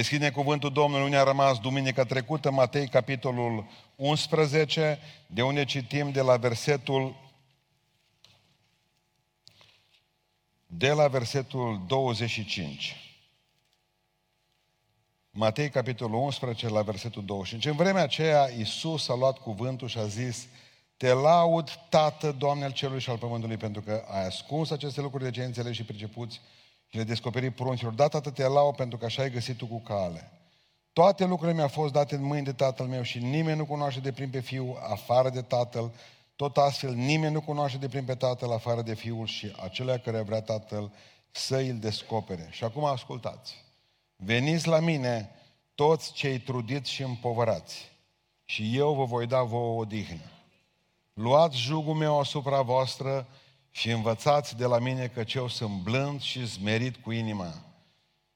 Deschide cuvântul Domnului unde a rămas duminica trecută, Matei, capitolul 11, de unde citim de la versetul de la versetul 25. Matei, capitolul 11, la versetul 25. În vremea aceea, Iisus a luat cuvântul și a zis, Te laud, Tată, Doamne al Cerului și al Pământului, pentru că ai ascuns aceste lucruri de cei înțeleși și pricepuți și le descoperi pruncilor. Da, Tată, te laud pentru că așa ai găsit tu cu cale. Toate lucrurile mi-au fost date în mâini de Tatăl meu și nimeni nu cunoaște de plin pe Fiul afară de Tatăl. Tot astfel, nimeni nu cunoaște de plin pe Tatăl afară de Fiul și acelea care vrea Tatăl să îl descopere. Și acum ascultați. Veniți la mine toți cei trudiți și împovărați și eu vă voi da vouă odihnă. Luați jugul meu asupra voastră și învățați de la mine că eu sunt blând și zmerit cu inima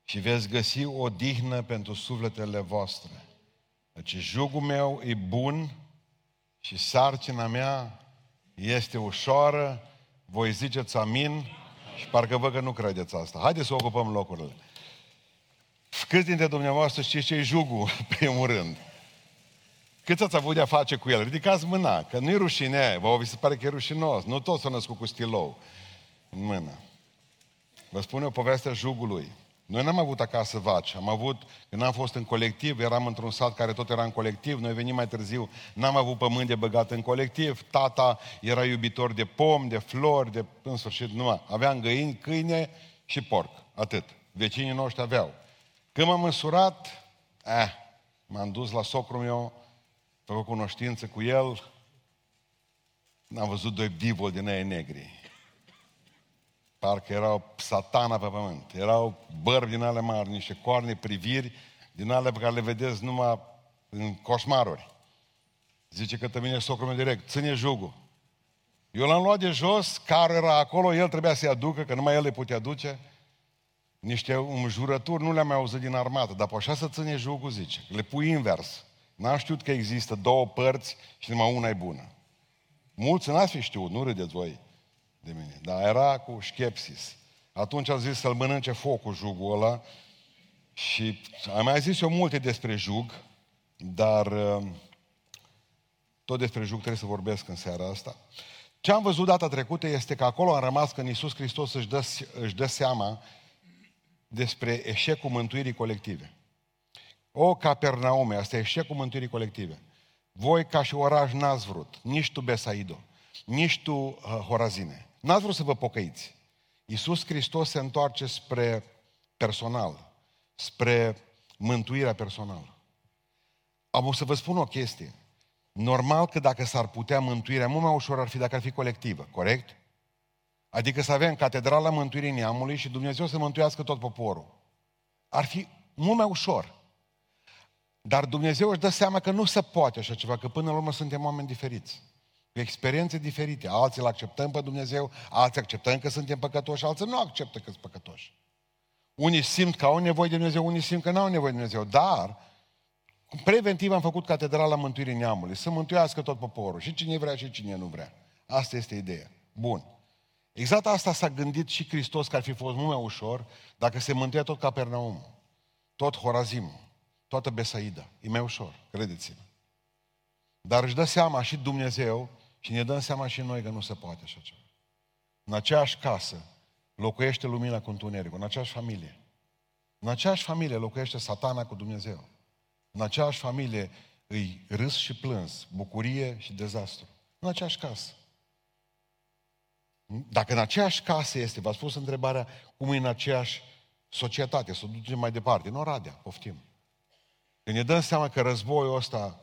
și veți găsi o dihnă pentru sufletele voastre. Deci jugul meu e bun și sarcina mea este ușoară, voi ziceți amin și parcă văd că nu credeți asta. Haideți să ocupăm locurile. Câți dintre dumneavoastră știți ce e jugul, primul rând? Cât ați avut de-a face cu el? Ridicați mâna, că nu e rușine, vă vi se pare că e rușinos. Nu toți s-au născut cu stilou în mână. Vă spun o poveste jugului. Noi n-am avut acasă vaci, am avut, când am fost în colectiv, eram într-un sat care tot era în colectiv, noi venim mai târziu, n-am avut pământ de băgat în colectiv, tata era iubitor de pom, de flori, de, în sfârșit, nu, aveam găini, câine și porc, atât. Vecinii noștri aveau. Când m-am măsurat, eh, m-am dus la socrul meu, făcut cunoștință cu el, n-am văzut doi divoli din ei negri. Parcă erau satana pe pământ. Erau bărbi din ale mari, niște coarne, priviri, din ale pe care le vedeți numai în coșmaruri. Zice că te vine socrul meu direct, ține jugul. Eu l-am luat de jos, care era acolo, el trebuia să-i aducă, că numai el le putea duce niște înjurături, nu le-am mai auzit din armată, dar pe așa să ține jocul, zice. Le pui invers. N-am știut că există două părți și numai una e bună. Mulți n-ați fi știut, nu râdeți voi de mine. Dar era cu șchepsis. Atunci a zis să-l mănânce focul jugul ăla și am mai zis eu multe despre jug, dar uh, tot despre jug trebuie să vorbesc în seara asta. Ce am văzut data trecută este că acolo am rămas când Iisus Hristos își dă, își dă seama despre eșecul mântuirii colective. O, Capernaume, asta e eșecul mântuirii colective. Voi, ca și oraș, n-ați vrut, nici tu, Besaido, nici tu, uh, Horazine. N-ați vrut să vă pocăiți. Iisus Hristos se întoarce spre personal, spre mântuirea personală. Am să vă spun o chestie. Normal că dacă s-ar putea mântuirea, mult mai ușor ar fi dacă ar fi colectivă, corect? Adică să avem catedrala mântuirii neamului și Dumnezeu să mântuiască tot poporul. Ar fi mult mai ușor. Dar Dumnezeu își dă seama că nu se poate așa ceva, că până la urmă suntem oameni diferiți. Cu experiențe diferite. Alții îl acceptăm pe Dumnezeu, alții acceptăm că suntem păcătoși, alții nu acceptă că sunt păcătoși. Unii simt că au nevoie de Dumnezeu, unii simt că nu au nevoie de Dumnezeu. Dar, preventiv am făcut catedrala mântuirii neamului, să mântuiască tot poporul, și cine vrea și cine nu vrea. Asta este ideea. Bun. Exact asta s-a gândit și Hristos că ar fi fost mult mai ușor dacă se mântuia tot Capernaum, tot Horazim, toată Besaida. E mai ușor, credeți-mă. Dar își dă seama și Dumnezeu și ne dăm seama și noi că nu se poate așa ceva. În aceeași casă locuiește lumina cu întunericul, în aceeași familie. În aceeași familie locuiește satana cu Dumnezeu. În aceeași familie îi râs și plâns, bucurie și dezastru. În aceeași casă. Dacă în aceeași casă este, v-ați spus întrebarea, cum e în aceeași societate, să o ducem mai departe, în Oradea, poftim. Când ne dăm seama că războiul ăsta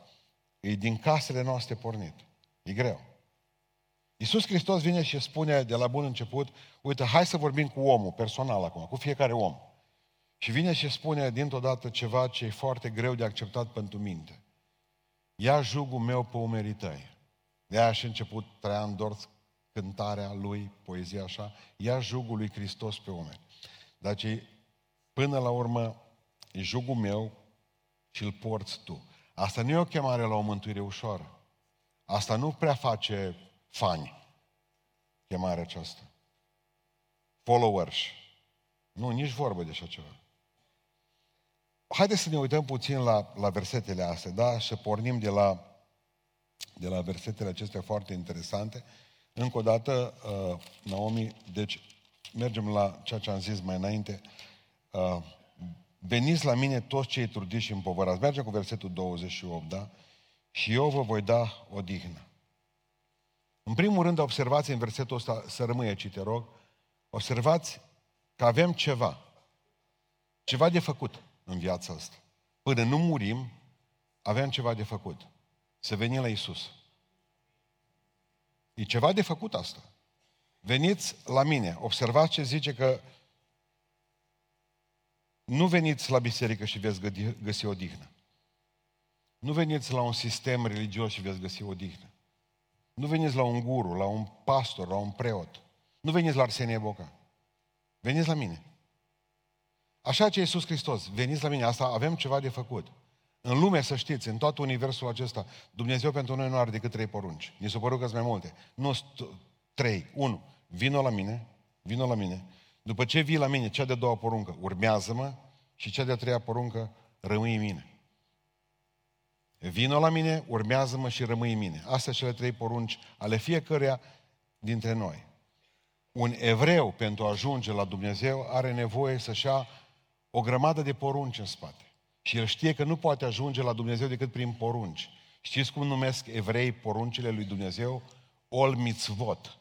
e din casele noastre pornit, e greu. Iisus Hristos vine și spune de la bun început, uite, hai să vorbim cu omul, personal acum, cu fiecare om. Și vine și spune dintr-o dată ceva ce e foarte greu de acceptat pentru minte. Ia jugul meu pe umerii tăi. De aia și început Traian Dorț cântarea lui, poezia așa, ia jugul lui Hristos pe oameni. Dar ce, până la urmă, e jugul meu și îl porți tu. Asta nu e o chemare la o mântuire ușoară. Asta nu prea face fani, chemarea aceasta. Followers. Nu, nici vorbă de așa ceva. haideți să ne uităm puțin la, la versetele astea, da? Și să pornim de la, de la versetele acestea foarte interesante. Încă o dată, uh, Naomi, deci mergem la ceea ce am zis mai înainte. Uh, veniți la mine toți cei trudiți și împovărați. Mergem cu versetul 28, da? Și eu vă voi da odihnă. În primul rând, observați în versetul ăsta, să rămâie aici, te rog, observați că avem ceva, ceva de făcut în viața asta. Până nu murim, avem ceva de făcut. Să venim la Isus. E ceva de făcut asta. Veniți la mine. Observați ce zice că nu veniți la biserică și veți găsi o dihnă. Nu veniți la un sistem religios și veți găsi o dihnă. Nu veniți la un guru, la un pastor, la un preot. Nu veniți la Arsenie Boca. Veniți la mine. Așa ce Iisus Hristos, veniți la mine, asta avem ceva de făcut. În lume, să știți, în tot universul acesta, Dumnezeu pentru noi nu are decât trei porunci. Ni s-a părut că sunt mai multe. Nu trei. Unu, vină la mine, vină la mine. După ce vii la mine, cea de doua poruncă, urmează-mă și cea de-a treia poruncă, rămâi în mine. Vino la mine, urmează-mă și rămâi în mine. Astea cele trei porunci ale fiecăruia dintre noi. Un evreu, pentru a ajunge la Dumnezeu, are nevoie să-și ia o grămadă de porunci în spate. Și el știe că nu poate ajunge la Dumnezeu decât prin porunci. Știți cum numesc evrei poruncile lui Dumnezeu? Ol mitzvot.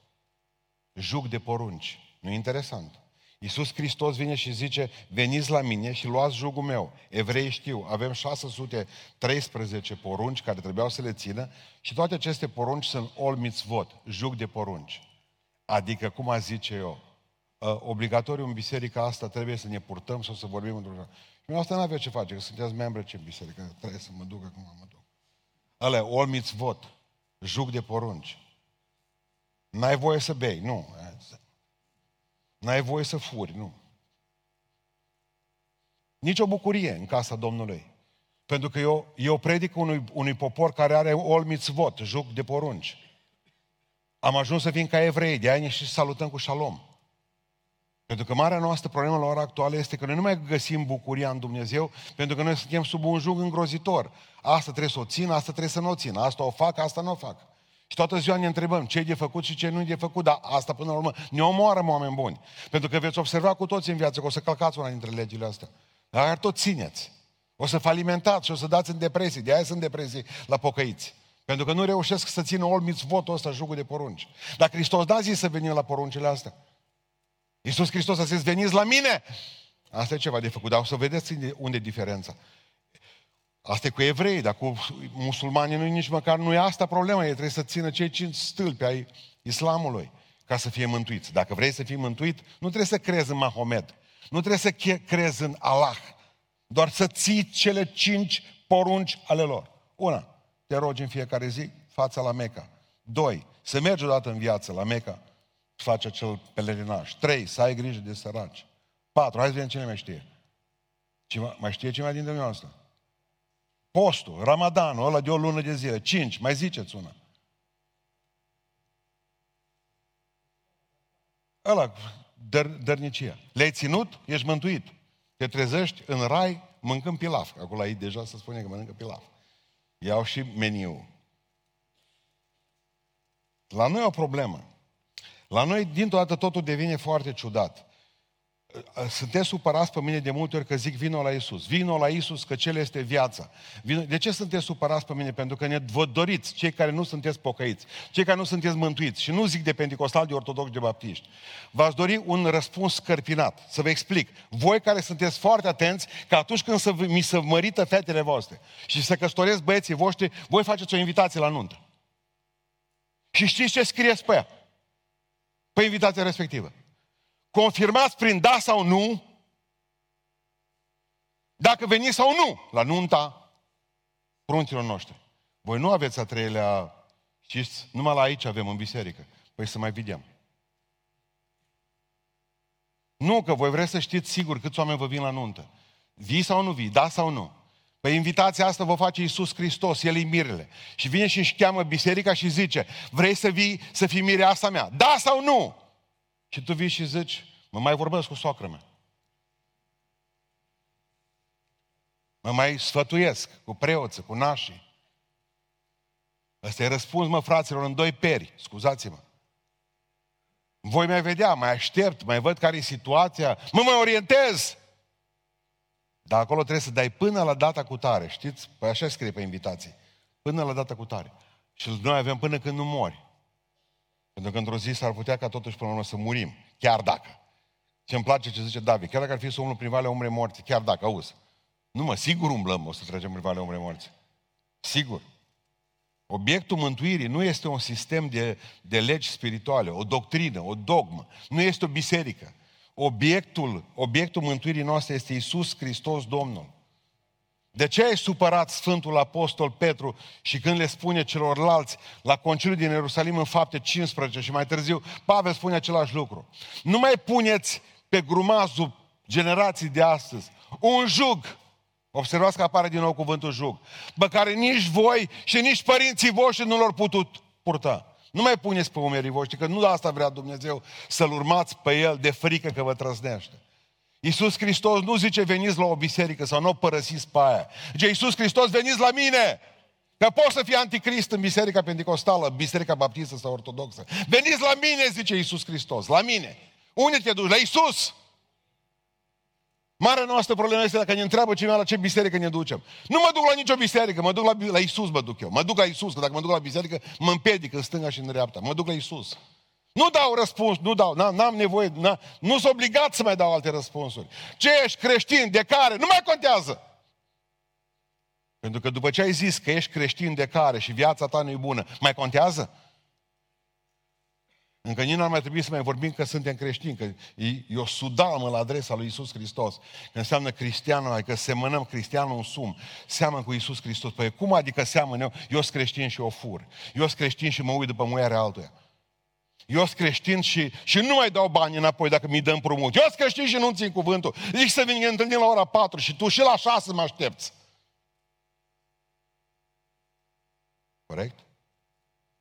Jug de porunci. nu e interesant? Iisus Hristos vine și zice, veniți la mine și luați jugul meu. Evrei știu, avem 613 porunci care trebuiau să le țină și toate aceste porunci sunt ol mitzvot, jug de porunci. Adică, cum a zice eu, ă, obligatoriu în biserica asta trebuie să ne purtăm sau să vorbim într-o Și asta nu avea ce face, că sunteți membri ce în biserică, trebuie să mă duc acum, mă duc. Alea, ol mitzvot, jug de porunci. N-ai voie să bei, nu. N-ai voie să furi, nu. Nici o bucurie în casa Domnului. Pentru că eu, eu predic unui, unui popor care are ol mitzvot, juc de porunci. Am ajuns să fim ca evrei, de aia și salutăm cu șalom. Pentru că marea noastră problemă la ora actuală este că noi nu mai găsim bucuria în Dumnezeu, pentru că noi suntem sub un jug îngrozitor. Asta trebuie să o țin, asta trebuie să nu o țin, asta o fac, asta nu o fac. Și toată ziua ne întrebăm ce e de făcut și ce nu e de făcut, dar asta până la urmă ne omoară oameni buni. Pentru că veți observa cu toți în viață că o să călcați una dintre legile astea. Dar tot țineți. O să falimentați și o să dați în depresii. De aia sunt depresii la pocăiți. Pentru că nu reușesc să țină all votul ăsta, jugul de porunci. Dar Hristos n-a zis să venim la poruncile astea. Iisus Hristos a zis, veniți la mine! Asta e ceva de făcut, dar o să vedeți unde e diferența. Asta e cu evrei, dar cu musulmanii nu nici măcar nu e asta problema. Ei trebuie să țină cei cinci stâlpi ai islamului ca să fie mântuiți. Dacă vrei să fii mântuit, nu trebuie să crezi în Mahomed. Nu trebuie să crezi în Allah. Doar să ții cele cinci porunci ale lor. Una, te rogi în fiecare zi fața la Meca. Doi, să mergi odată în viață la Meca și faci acel pelerinaj. Trei, să ai grijă de săraci. Patru, hai să vedem cine mai știe. Cine, mai știe cineva dintre noi asta? Postul, Ramadanul, ăla de o lună de zile. Cinci, mai ziceți una. Ăla, dăr, dărnicia. Le-ai ținut, ești mântuit. Te trezești în rai mâncând pilaf. Acolo aici deja se spune că mănâncă pilaf. Iau și meniu. La noi e o problemă. La noi, dintr-o dată, totul devine foarte ciudat. Sunteți supărați pe mine de multe ori că zic vino la Isus. Vino la Isus că Cel este viața. Vino... De ce sunteți supărați pe mine? Pentru că ne vă doriți, cei care nu sunteți pocăiți, cei care nu sunteți mântuiți. Și nu zic de pentecostal, de ortodox, de baptiști. V-ați dori un răspuns scărpinat. Să vă explic. Voi care sunteți foarte atenți că atunci când să, mi se mărită fetele voastre și să căsătoresc băieții voștri, voi faceți o invitație la nuntă. Și știți ce scrieți pe ea? Pe invitația respectivă confirmați prin da sau nu dacă veniți sau nu la nunta prunților noștri. Voi nu aveți a treilea, știți, numai la aici avem în biserică. Păi să mai vedem. Nu, că voi vreți să știți sigur câți oameni vă vin la nuntă. Vii sau nu vii, da sau nu? Păi invitația asta vă face Iisus Hristos, El e mirele. Și vine și își cheamă biserica și zice, vrei să vii să fii mireasa mea? Da sau nu? Și tu vii și zici, mă mai vorbesc cu soacră mea. Mă mai sfătuiesc cu preoță, cu nașii. Ăsta e răspuns, mă, fraților, în doi peri, scuzați-mă. Voi mai vedea, mai aștept, mai văd care e situația, mă mai orientez. Dar acolo trebuie să dai până la data cu tare, știți? Păi așa scrie pe invitații. Până la data cu tare. Și noi avem până când nu mori. Pentru că într-o zi s-ar putea ca totuși până la urmă să murim. Chiar dacă. ce îmi place ce zice David. Chiar dacă ar fi să umblăm prin valea umbre morți. Chiar dacă, auzi. Nu mă, sigur umblăm o să trecem prin valea umbre morți. Sigur. Obiectul mântuirii nu este un sistem de, de legi spirituale, o doctrină, o dogmă. Nu este o biserică. Obiectul, obiectul mântuirii noastre este Isus Hristos Domnul. De ce ai supărat Sfântul Apostol Petru și când le spune celorlalți la conciliul din Ierusalim în fapte 15 și mai târziu, Pavel spune același lucru. Nu mai puneți pe grumazul generații de astăzi un jug Observați că apare din nou cuvântul jug. Bă, care nici voi și nici părinții voștri nu l-au putut purta. Nu mai puneți pe umerii voștri, că nu de asta vrea Dumnezeu să-L urmați pe El de frică că vă trăznește. Iisus Hristos nu zice veniți la o biserică sau nu o părăsiți pe aia. Zice Iisus Hristos veniți la mine. Că poți să fii anticrist în biserica pentecostală, biserica baptistă sau ortodoxă. Veniți la mine, zice Iisus Hristos, la mine. Unde te duci? La Iisus. Marea noastră problemă este dacă ne întreabă cineva la ce biserică ne ducem. Nu mă duc la nicio biserică, mă duc la, la Isus mă duc eu. Mă duc la Isus, că dacă mă duc la biserică, mă împedic în stânga și în dreapta. Mă duc la Isus. Nu dau răspuns, nu dau, n-am, n-am nevoie, n-am, nu sunt obligat să mai dau alte răspunsuri. Ce ești creștin, de care, nu mai contează. Pentru că după ce ai zis că ești creștin de care și viața ta nu e bună, mai contează? Încă nici nu ar mai trebui să mai vorbim că suntem creștini, că e, o sudamă la adresa lui Isus Hristos. Că înseamnă cristianul, adică semănăm cristianul în sum, seamăn cu Isus Hristos. Păi cum adică seamăn eu? Eu sunt creștin și o fur. Eu sunt creștin și mă uit după muiarea altuia. Eu sunt creștin și, și nu mai dau bani înapoi dacă mi dăm promut. Eu sunt creștin și nu țin cuvântul. Zic să vin întâlnim la ora 4 și tu și la 6 mă aștepți. Corect?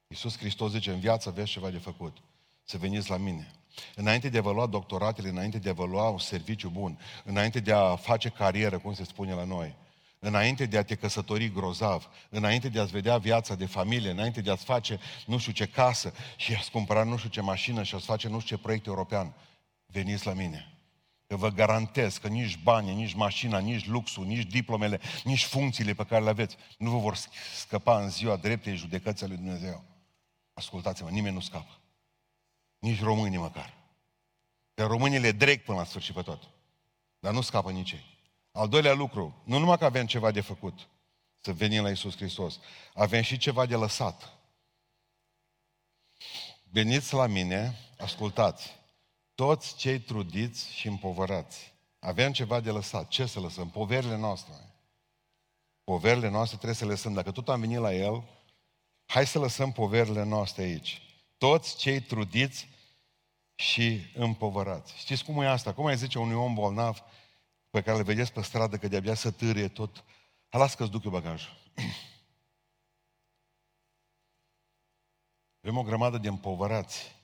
Iisus Hristos zice, în viață vezi ceva de făcut să veniți la mine. Înainte de a vă lua doctoratele, înainte de a vă lua un serviciu bun, înainte de a face carieră, cum se spune la noi, înainte de a te căsători grozav, înainte de a-ți vedea viața de familie, înainte de a-ți face nu știu ce casă și a-ți cumpăra nu știu ce mașină și a-ți face nu știu ce proiect european, veniți la mine. Că vă garantez că nici banii, nici mașina, nici luxul, nici diplomele, nici funcțiile pe care le aveți nu vă vor scăpa în ziua dreptei judecății lui Dumnezeu. Ascultați-mă, nimeni nu scapă. Nici românii măcar. Că românii le dreg până la sfârșit pe tot. Dar nu scapă nici ei. Al doilea lucru, nu numai că avem ceva de făcut, să venim la Iisus Hristos, avem și ceva de lăsat. Veniți la mine, ascultați, toți cei trudiți și împovărați. Avem ceva de lăsat. Ce să lăsăm? Poverile noastre. Poverile noastre trebuie să le lăsăm. Dacă tot am venit la El, hai să lăsăm poverile noastre aici toți cei trudiți și împovărați. Știți cum e asta? Cum ai zice unui om bolnav pe care le vedeți pe stradă că de-abia să târie tot? Las că-ți duc eu bagajul. Avem o grămadă de împovărați.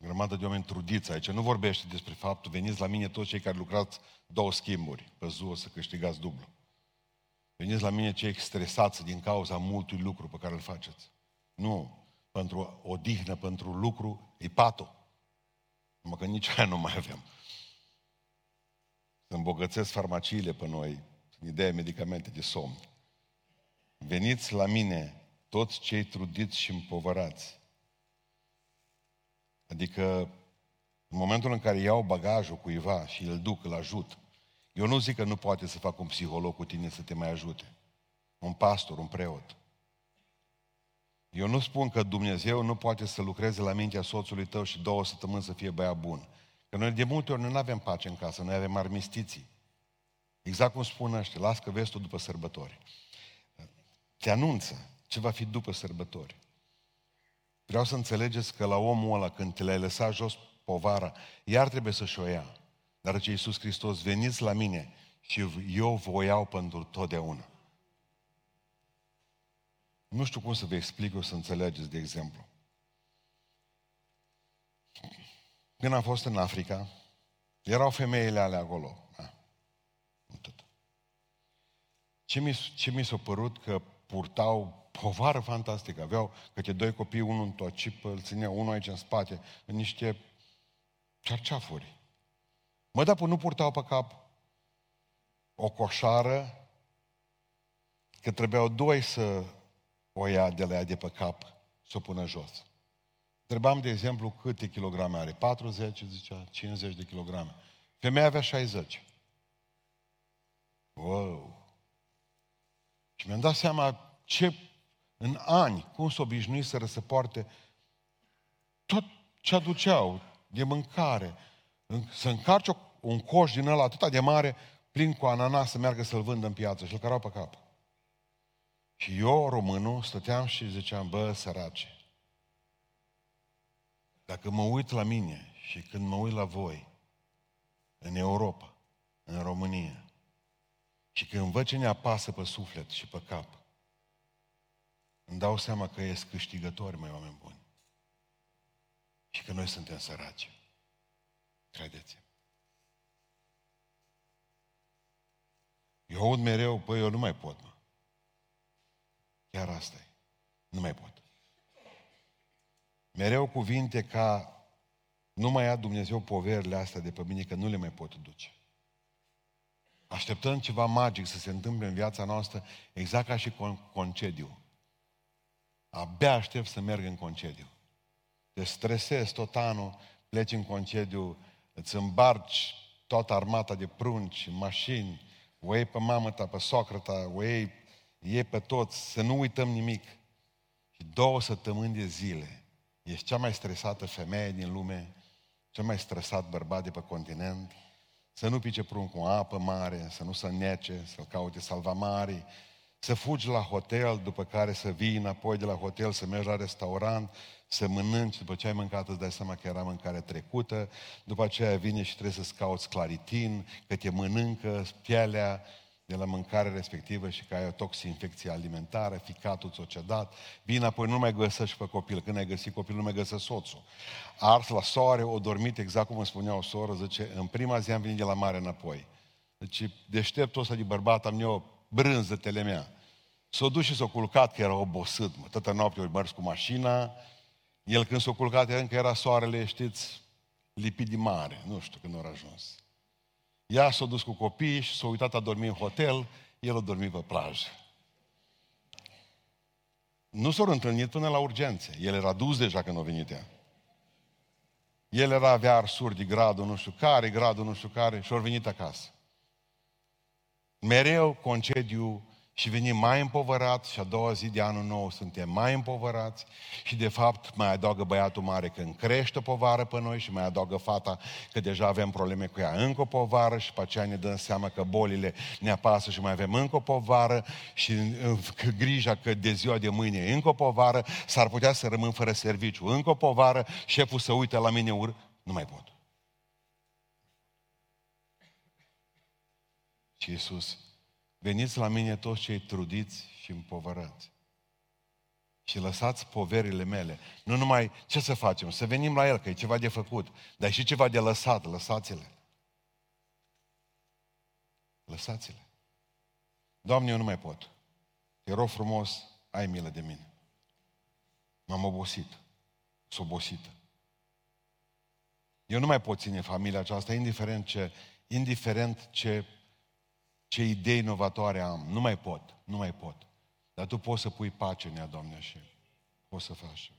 O grămadă de oameni trudiți aici. Nu vorbește despre faptul, veniți la mine toți cei care lucrați două schimburi pe zi o să câștigați dublu. Veniți la mine cei stresați din cauza multui lucru pe care îl faceți. Nu. Pentru o dihnă, pentru lucru, e patul. Numai că nici aia nu mai avem. Să îmbogățesc farmaciile pe noi, ideea medicamente de somn. Veniți la mine, toți cei trudiți și împovărați. Adică, în momentul în care iau bagajul cuiva și îl duc, îl ajut, eu nu zic că nu poate să fac un psiholog cu tine să te mai ajute. Un pastor, un preot. Eu nu spun că Dumnezeu nu poate să lucreze la mintea soțului tău și două săptămâni să fie băiat bun. Că noi de multe ori nu avem pace în casă, noi avem armistiții. Exact cum spun ăștia, las că vezi tu după sărbători. Te anunță ce va fi după sărbători. Vreau să înțelegeți că la omul ăla, când te l-ai lăsat jos povara, iar trebuie să-și o ia. Dar ce Iisus Hristos, veniți la mine și eu vă iau pentru totdeauna. Nu știu cum să vă explic eu să înțelegeți, de exemplu. Când am fost în Africa, erau femeile alea acolo. Da. Ce mi, ce mi s-a părut că purtau povară fantastică. Aveau câte doi copii, unul în tocip, îl ținea unul aici în spate, în niște cerceafuri. Mă, dar nu purtau pe cap o coșară, că trebuiau doi să o ia de la ea de pe cap, să o pună jos. Întrebam, de exemplu, câte kilograme are. 40, zicea, 50 de kilograme. Femeia avea 60. Wow! Și mi-am dat seama ce, în ani, cum s-o obișnuiseră să poarte tot ce aduceau de mâncare. Să încarce un coș din ăla atât de mare, plin cu ananas, să meargă să-l vândă în piață și îl cărau pe cap. Și eu, românul, stăteam și ziceam, bă, sărace, dacă mă uit la mine și când mă uit la voi, în Europa, în România, și când văd ce ne apasă pe suflet și pe cap, îmi dau seama că ești câștigători, mai oameni buni. Și că noi suntem săraci. Credeți. Eu aud mereu, păi eu nu mai pot, mă. Chiar asta e. Nu mai pot. Mereu cuvinte ca nu mai ia Dumnezeu poverile astea de pe mine, că nu le mai pot duce. Așteptăm ceva magic să se întâmple în viața noastră, exact ca și con- concediu. Abia aștept să merg în concediu. Te stresezi tot anul, pleci în concediu, îți îmbarci toată armata de prunci, mașini, o iei pe mamă ta, pe socră ta, o iei, iei pe toți, să nu uităm nimic. Și două săptămâni de zile, ești cea mai stresată femeie din lume, cel mai stresat bărbat de pe continent, să nu pice prun cu apă mare, să nu se nece, să-l caute salvamari, să fugi la hotel, după care să vii înapoi de la hotel, să mergi la restaurant, să mănânci, după ce ai mâncat îți dai seama că era mâncare trecută, după aceea vine și trebuie să-ți cauți claritin, că te mănâncă pielea de la mâncare respectivă și că ai o toxinfecție alimentară, ficatul ți-o cedat, vine apoi nu mai găsești pe copil. Când ai găsit copil, nu mai găsești soțul. Ars la soare, o dormit, exact cum îmi spunea o soră, zice, în prima zi am venit de la mare înapoi. Deci deșteptul ăsta de bărbat am eu brânză telemea. S-a dus și s-a culcat că era obosit, mă. Toată noaptea mers cu mașina, el când s-a culcat, încă era soarele, știți, lipit de mare. Nu știu când a ajuns. Ea s-a dus cu copiii și s-a uitat a dormi în hotel, el a dormit pe plajă. Nu s-au întâlnit până la urgențe. El era dus deja când a venit ea. El era avea arsuri de gradul nu știu care, gradul nu știu care și a venit acasă. Mereu concediu și venim mai împovărați și a doua zi de anul nou suntem mai împovărați și de fapt mai adaugă băiatul mare când crește o povară pe noi și mai adaugă fata că deja avem probleme cu ea încă o povară și pe aceea ne dăm seama că bolile ne apasă și mai avem încă o povară și că grija că de ziua de mâine e încă o povară, s-ar putea să rămân fără serviciu, încă o povară, șeful să uite la mine ur, nu mai pot. Și Iisus Veniți la mine toți cei trudiți și împovărați. Și lăsați poverile mele. Nu numai ce să facem, să venim la El, că e ceva de făcut, dar e și ceva de lăsat, lăsați-le. Lăsați-le. Doamne, eu nu mai pot. Te rog frumos, ai milă de mine. M-am obosit. Sunt obosită. Eu nu mai pot ține familia aceasta, indiferent ce, indiferent ce ce idei inovatoare am. Nu mai pot, nu mai pot. Dar tu poți să pui pace în ea, Doamne, și poți să faci.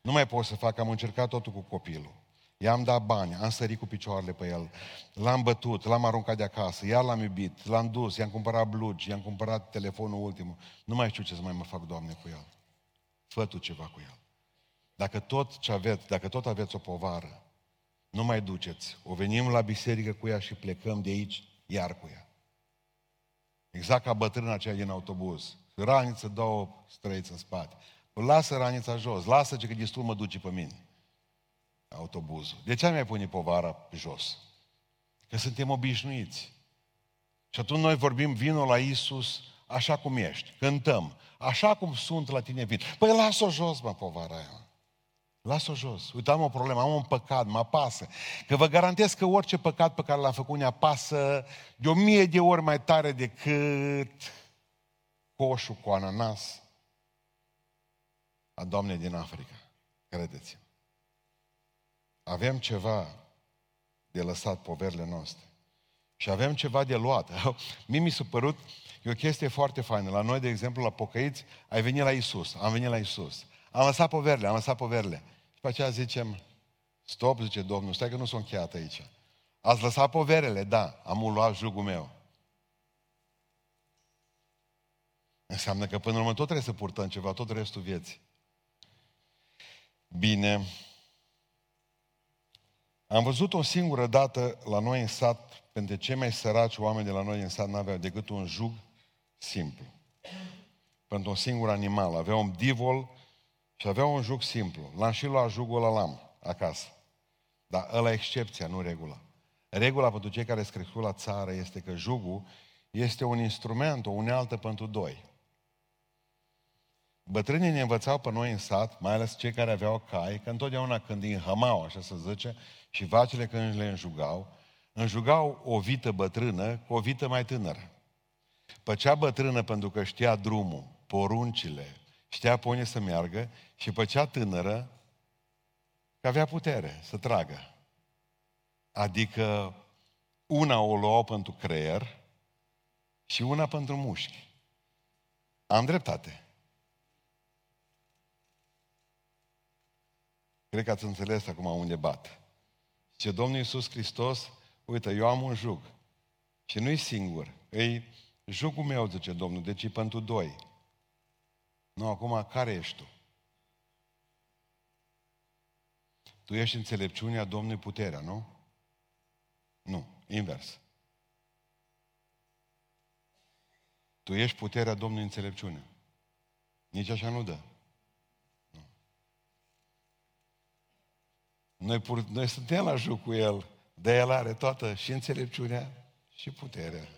Nu mai pot să fac, am încercat totul cu copilul. I-am dat bani, am sărit cu picioarele pe el, l-am bătut, l-am aruncat de acasă, iar l-am iubit, l-am dus, i-am cumpărat blugi, i-am cumpărat telefonul ultimul. Nu mai știu ce să mai mă fac, Doamne, cu el. Fă tu ceva cu el. Dacă tot ce aveți, dacă tot aveți o povară, nu mai duceți. O venim la biserică cu ea și plecăm de aici iar cu ea. Exact ca bătrâna aceea din autobuz. Raniță, două străiți în spate. Lasă ranița jos, lasă ce că destul mă duce pe mine. Autobuzul. De ce mai pune povara jos? Că suntem obișnuiți. Și atunci noi vorbim, vinul la Isus așa cum ești. Cântăm. Așa cum sunt la tine vin. Păi lasă-o jos, mă, povara aia. Las-o jos. Uite, am o problemă, am un păcat, mă apasă. Că vă garantez că orice păcat pe care l-a făcut ne apasă de o mie de ori mai tare decât coșul cu ananas a Doamnei din Africa. Credeți-mă. Avem ceva de lăsat poverile noastre. Și avem ceva de luat. Mie mi s-a părut, e o chestie foarte faină. La noi, de exemplu, la pocăiți, ai venit la Isus, am venit la Isus. Am lăsat poverile, am lăsat poverile. Și pe aceea zicem, stop, zice Domnul, stai că nu sunt încheiat aici. Ați lăsat poverele? Da, am luat jugul meu. Înseamnă că până la urmă tot trebuie să purtăm ceva, tot restul vieții. Bine. Am văzut o singură dată la noi în sat, pentru cei mai săraci oameni de la noi în sat n-aveau decât un jug simplu. Pentru un singur animal. Avea un divol și avea un jug simplu. L-am și luat jugul ăla l-am acasă. Dar ăla e excepția, nu regula. Regula pentru cei care sunt la țară este că jugul este un instrument, o unealtă pentru doi. Bătrânii ne învățau pe noi în sat, mai ales cei care aveau cai, că întotdeauna când îi înhămau, așa să zice, și vacile când le înjugau, înjugau o vită bătrână cu o vită mai tânără. Pe cea bătrână pentru că știa drumul, poruncile, știa pe unde să meargă și pe cea tânără că avea putere să tragă. Adică una o luau pentru creier și una pentru mușchi. Am dreptate. Cred că ați înțeles acum unde bat. Ce Domnul Iisus Hristos, uite, eu am un jug. Și nu-i singur. E jugul meu, zice Domnul, deci e pentru doi. Nu, acum, care ești tu? Tu ești înțelepciunea Domnului puterea, nu? Nu, invers. Tu ești puterea Domnului înțelepciune. Nici așa nu dă. Noi, pur, noi suntem la joc cu El, de El are toată și înțelepciunea și puterea.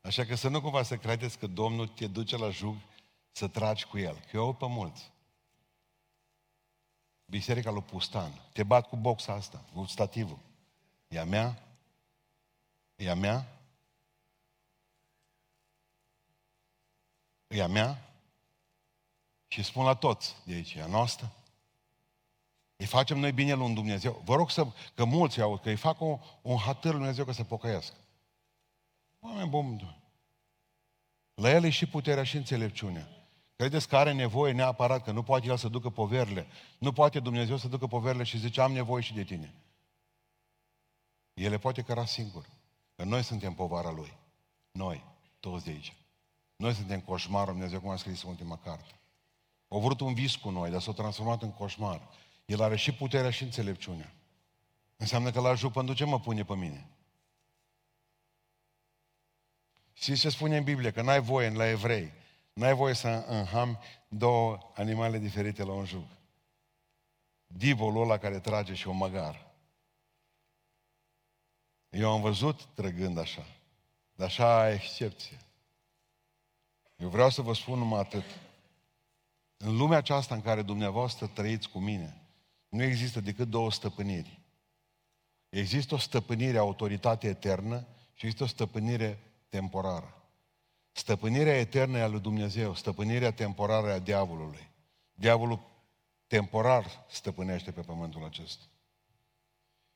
Așa că să nu cumva să credeți că Domnul te duce la jug să tragi cu El. Că eu pe mulți. Biserica lui Pustan. Te bat cu boxa asta, cu stativul. E a mea? E a mea? E a mea? Și spun la toți de aici, e a noastră? Îi facem noi bine lui Dumnezeu. Vă rog să, că mulți au, că îi fac un, un hatăr lui Dumnezeu că să pocăiască. Oameni buni, la el e și puterea și înțelepciunea. Credeți că are nevoie neapărat, că nu poate el să ducă poverile. Nu poate Dumnezeu să ducă poverile și zice, am nevoie și de tine. El le poate căra singur. Că noi suntem povara lui. Noi, toți de aici. Noi suntem coșmarul Dumnezeu, cum a scris în ultima carte. Au vrut un vis cu noi, dar s-a transformat în coșmar. El are și puterea și înțelepciunea. Înseamnă că la ajut pentru ce mă pune pe mine? Și ce spune în Biblie? Că n-ai voie la evrei, n-ai voie să înham două animale diferite la un jug. Divolul ăla care trage și o măgar. Eu am văzut trăgând așa. Dar așa excepție. Eu vreau să vă spun numai atât. În lumea aceasta în care dumneavoastră trăiți cu mine, nu există decât două stăpâniri. Există o stăpânire, autoritate eternă și există o stăpânire temporară. Stăpânirea eternă e a lui Dumnezeu, stăpânirea temporară e a diavolului. Diavolul temporar stăpânește pe pământul acesta.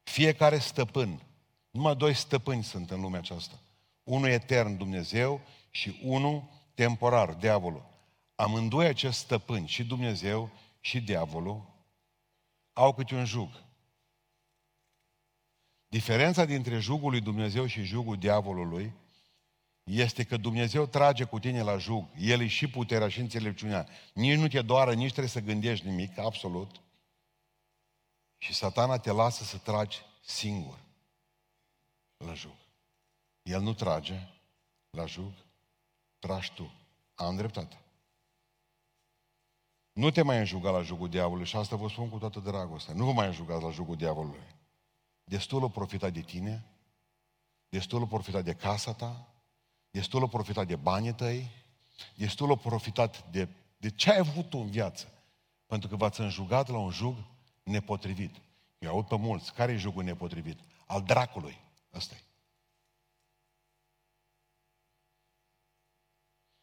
Fiecare stăpân, numai doi stăpâni sunt în lumea aceasta. Unul etern, Dumnezeu, și unul temporar, diavolul. Amândoi acest stăpâni, și Dumnezeu și diavolul, au câte un jug. Diferența dintre jugul lui Dumnezeu și jugul diavolului este că Dumnezeu trage cu tine la jug. El e și puterea și înțelepciunea. Nici nu te doară, nici trebuie să gândești nimic, absolut. Și satana te lasă să tragi singur la jug. El nu trage la jug, tragi tu. Am dreptate. Nu te mai înjuga la jugul diavolului și asta vă spun cu toată dragostea. Nu vă mai înjugați la jugul diavolului. Destul o profita de tine, destul o profita de casa ta, destul o profita de banii tăi, destul o profitat de, de ce ai avut tu în viață. Pentru că v-ați înjugat la un jug nepotrivit. Eu aud pe mulți. Care e jugul nepotrivit? Al dracului. ăsta e.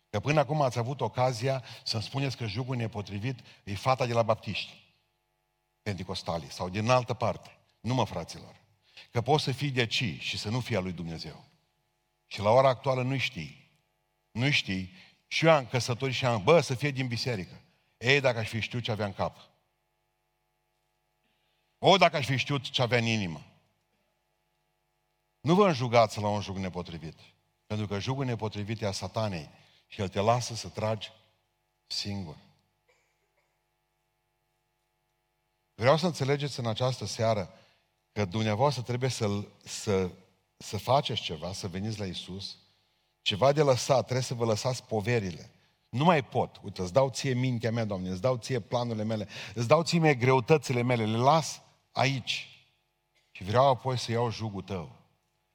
Că până acum ați avut ocazia să-mi spuneți că jugul nepotrivit e fata de la baptiști, pentecostalii sau din altă parte. Nu mă, fraților. Că poți să fii de ci și să nu fii al lui Dumnezeu. Și la ora actuală nu știi. Nu știi. Și eu am căsătorit și am, bă, să fie din biserică. Ei, dacă aș fi știut ce avea în cap. O, dacă aș fi știut ce avea în inimă. Nu vă înjugați la un jug nepotrivit. Pentru că jugul nepotrivit e a satanei și el te lasă să tragi singur. Vreau să înțelegeți în această seară că dumneavoastră trebuie să, să, să faceți ceva, să veniți la Isus, ceva de lăsat, trebuie să vă lăsați poverile. Nu mai pot. Uite, îți dau ție mintea mea, Doamne, îți dau ție planurile mele, îți dau ție mie greutățile mele, le las aici. Și vreau apoi să iau jugul tău.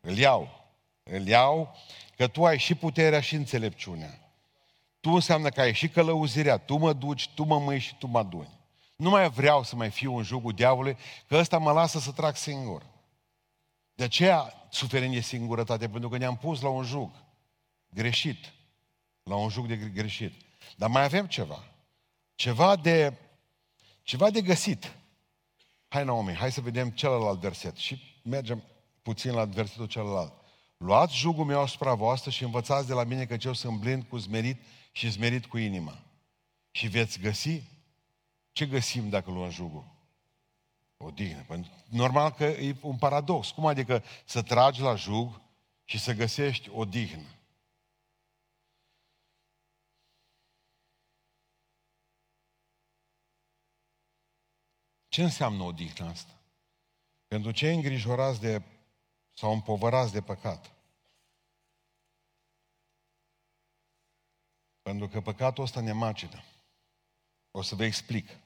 Îl iau. Îl iau că tu ai și puterea și înțelepciunea. Tu înseamnă că ai și călăuzirea. Tu mă duci, tu mă mâi și tu mă aduni. Nu mai vreau să mai fiu un jugul diavolului, că ăsta mă lasă să trag singur. De aceea suferim de singurătate, pentru că ne-am pus la un jug greșit. La un jug de greșit. Dar mai avem ceva. Ceva de, ceva de găsit. Hai, Naomi, hai să vedem celălalt verset. Și mergem puțin la versetul celălalt. Luați jugul meu asupra voastră și învățați de la mine că eu sunt blind cu zmerit și zmerit cu inima. Și veți găsi ce găsim dacă luăm jugul? O dignă. Normal că e un paradox. Cum adică să tragi la jug și să găsești o dignă? Ce înseamnă o dignă asta? Pentru cei îngrijorați de sau împovărați de păcat. Pentru că păcatul ăsta ne macină. O să vă explic.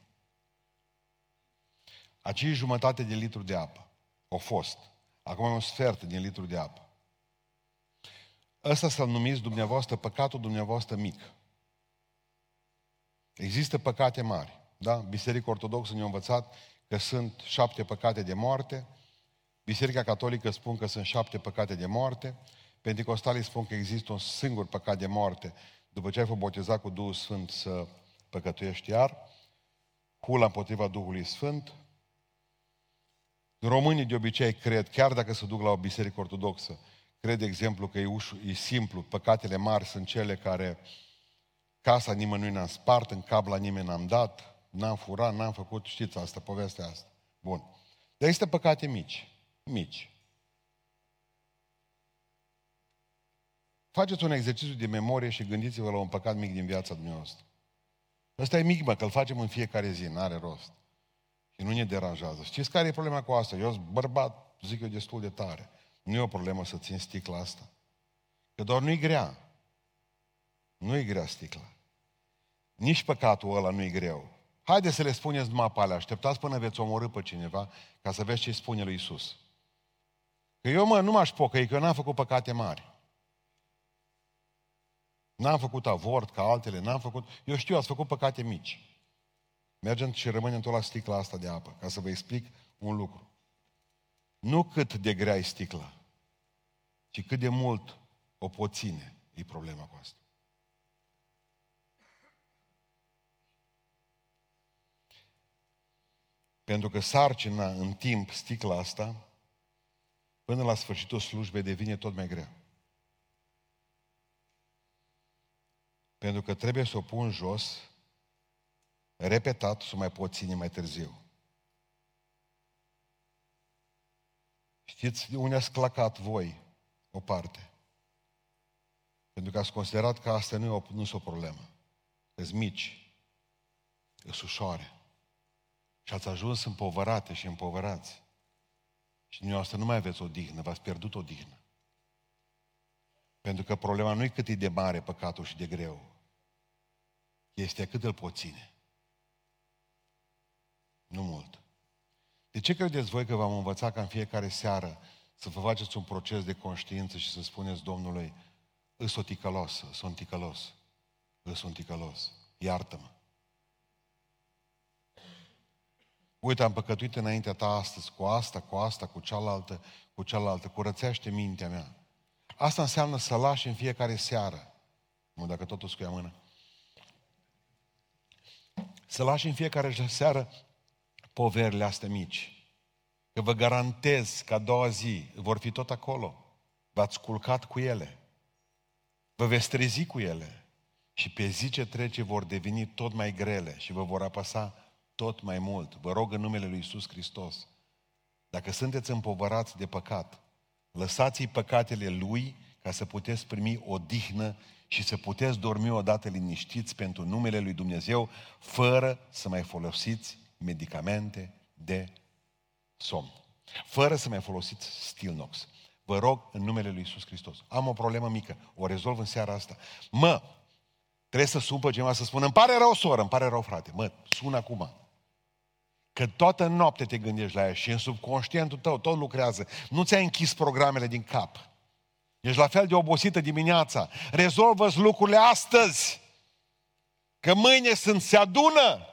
Acei jumătate de litru de apă au fost. Acum e un sfert din litru de apă. Ăsta să-l numiți dumneavoastră păcatul dumneavoastră mic. Există păcate mari. Da? Biserica Ortodoxă ne-a învățat că sunt șapte păcate de moarte. Biserica Catolică spun că sunt șapte păcate de moarte. Pentecostalii spun că există un singur păcat de moarte. După ce ai fost botezat cu Duhul Sfânt să păcătuiești iar. Hula împotriva Duhului Sfânt. Românii de obicei cred, chiar dacă se duc la o biserică ortodoxă, cred, de exemplu, că e, ușu, e simplu, păcatele mari sunt cele care casa nimănui n-am spart, în cap la nimeni n-am dat, n-am furat, n-am făcut, știți asta, povestea asta. Bun. Dar există păcate mici. Mici. Faceți un exercițiu de memorie și gândiți-vă la un păcat mic din viața dumneavoastră. Ăsta e mic, mă, că îl facem în fiecare zi, n-are rost. Și nu ne deranjează. Știți care e problema cu asta? Eu sunt bărbat, zic eu, destul de tare. Nu e o problemă să țin sticla asta. Că doar nu-i grea. Nu-i grea sticla. Nici păcatul ăla nu-i greu. Haideți să le spuneți numai pe alea. Așteptați până veți omorâ pe cineva ca să vezi ce spune lui Isus. Că eu, mă, nu m-aș pocăi, că eu n-am făcut păcate mari. N-am făcut avort ca altele, n-am făcut... Eu știu, ați făcut păcate mici. Mergem și rămânem tot la sticla asta de apă, ca să vă explic un lucru. Nu cât de grea e sticla, ci cât de mult o pot ține, e problema cu asta. Pentru că sarcina în timp, sticla asta, până la sfârșitul slujbei devine tot mai grea. Pentru că trebuie să o pun jos, repetat, să mai pot ține mai târziu. Știți unde ați clacat voi o parte? Pentru că ați considerat că asta nu e o, nu o problemă. Sunt mici, sunt ușoare. Și ați ajuns împovărate și împovărați. Și dumneavoastră nu mai aveți o dignă, v-ați pierdut o dignă. Pentru că problema nu e cât e de mare păcatul și de greu. Este cât îl pot ține. Nu mult. De ce credeți voi că v-am învățat ca în fiecare seară să vă faceți un proces de conștiință și să spuneți Domnului, îs o ticălos, sunt ticălos, îs un ticălos, iartă-mă. Uite, am păcătuit înaintea ta astăzi cu asta, cu asta, cu cealaltă, cu cealaltă. Curățește mintea mea. Asta înseamnă să lași în fiecare seară. Nu, dacă totul scuia mână. Să lași în fiecare seară poverile astea mici. Că vă garantez că a doua zi vor fi tot acolo. V-ați culcat cu ele. Vă veți trezi cu ele. Și pe zi ce trece vor deveni tot mai grele și vă vor apăsa tot mai mult. Vă rog în numele Lui Iisus Hristos, dacă sunteți împovărați de păcat, lăsați-i păcatele Lui ca să puteți primi o dihnă și să puteți dormi odată liniștiți pentru numele Lui Dumnezeu, fără să mai folosiți medicamente de somn. Fără să mai folosiți Stilnox. Vă rog în numele Lui Iisus Hristos. Am o problemă mică, o rezolv în seara asta. Mă, trebuie să sun pe cineva să spună, îmi pare rău, soră, îmi pare rău, frate. Mă, sun acum. Că toată noapte te gândești la ea și în subconștientul tău tot lucrează. Nu ți-ai închis programele din cap. Ești la fel de obosită dimineața. Rezolvă lucrurile astăzi. Că mâine sunt, se adună.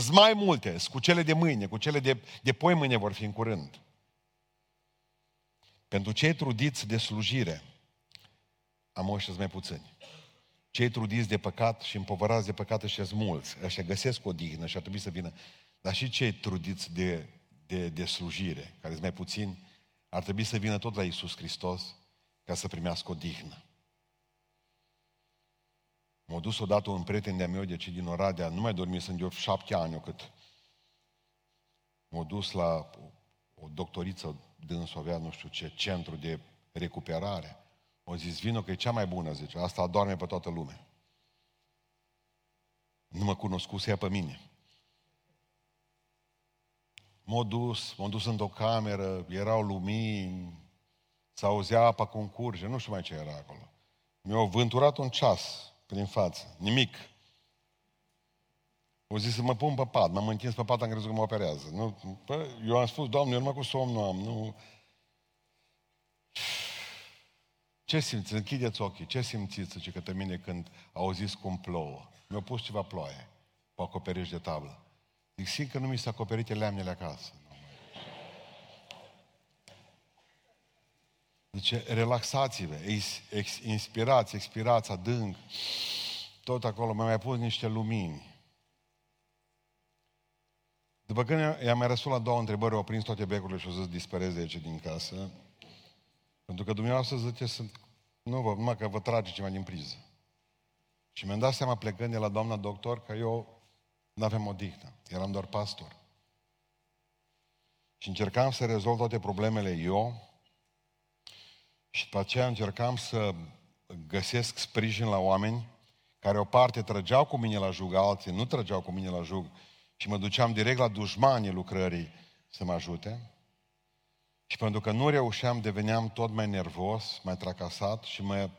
Sunt mai multe, sunt cu cele de mâine, cu cele de, de poi mâine vor fi în curând. Pentru cei trudiți de slujire, am ăștia mai puțini. Cei trudiți de păcat și împovărați de păcat ăștia mulți. Ăștia găsesc o dignă și ar trebui să vină. Dar și cei trudiți de, de, de slujire, care sunt mai puțini, ar trebui să vină tot la Isus Hristos ca să primească o dignă. M-a dus odată un prieten de-a meu de ce din Oradea, nu mai dormisem de șapte ani, cât m-a dus la o doctoriță dânsul avea nu știu ce centru de recuperare. O zis, vină că e cea mai bună, zice, asta adorme pe toată lumea. Nu mă cunoscuse ea pe mine. M-a dus, m-a dus într-o cameră, erau lumini, s auzea apa cum curge, nu știu mai ce era acolo. Mi-a vânturat un ceas prin față, nimic. O zis să mă pun pe pat, m-am întins pe pat, am crezut că mă operează. Nu, bă, eu am spus, Doamne, eu numai cu somn nu am, nu... Ce simți? Închideți ochii. Ce simțiți, zice către mine când auziți cum plouă? Mi-au pus ceva ploaie pe acoperiș de tablă. Zic, simt că nu mi s-a acoperit leamnele acasă. Zice, relaxați-vă, inspirați, expirați adânc. Tot acolo, mai mai pus niște lumini. După când i-am mai răspuns la două întrebări, au prins toate becurile și au zis, disperez de aici din casă. Pentru că dumneavoastră zice, sunt, nu vă, numai că vă trage ceva din priză. Și mi-am dat seama plecând de la doamna doctor că eu nu aveam o dihnă. Eram doar pastor. Și încercam să rezolv toate problemele eu și după aceea încercam să găsesc sprijin la oameni care o parte trăgeau cu mine la jug, alții nu trăgeau cu mine la jug și mă duceam direct la dușmanii lucrării să mă ajute. Și pentru că nu reușeam, deveneam tot mai nervos, mai tracasat și, mă,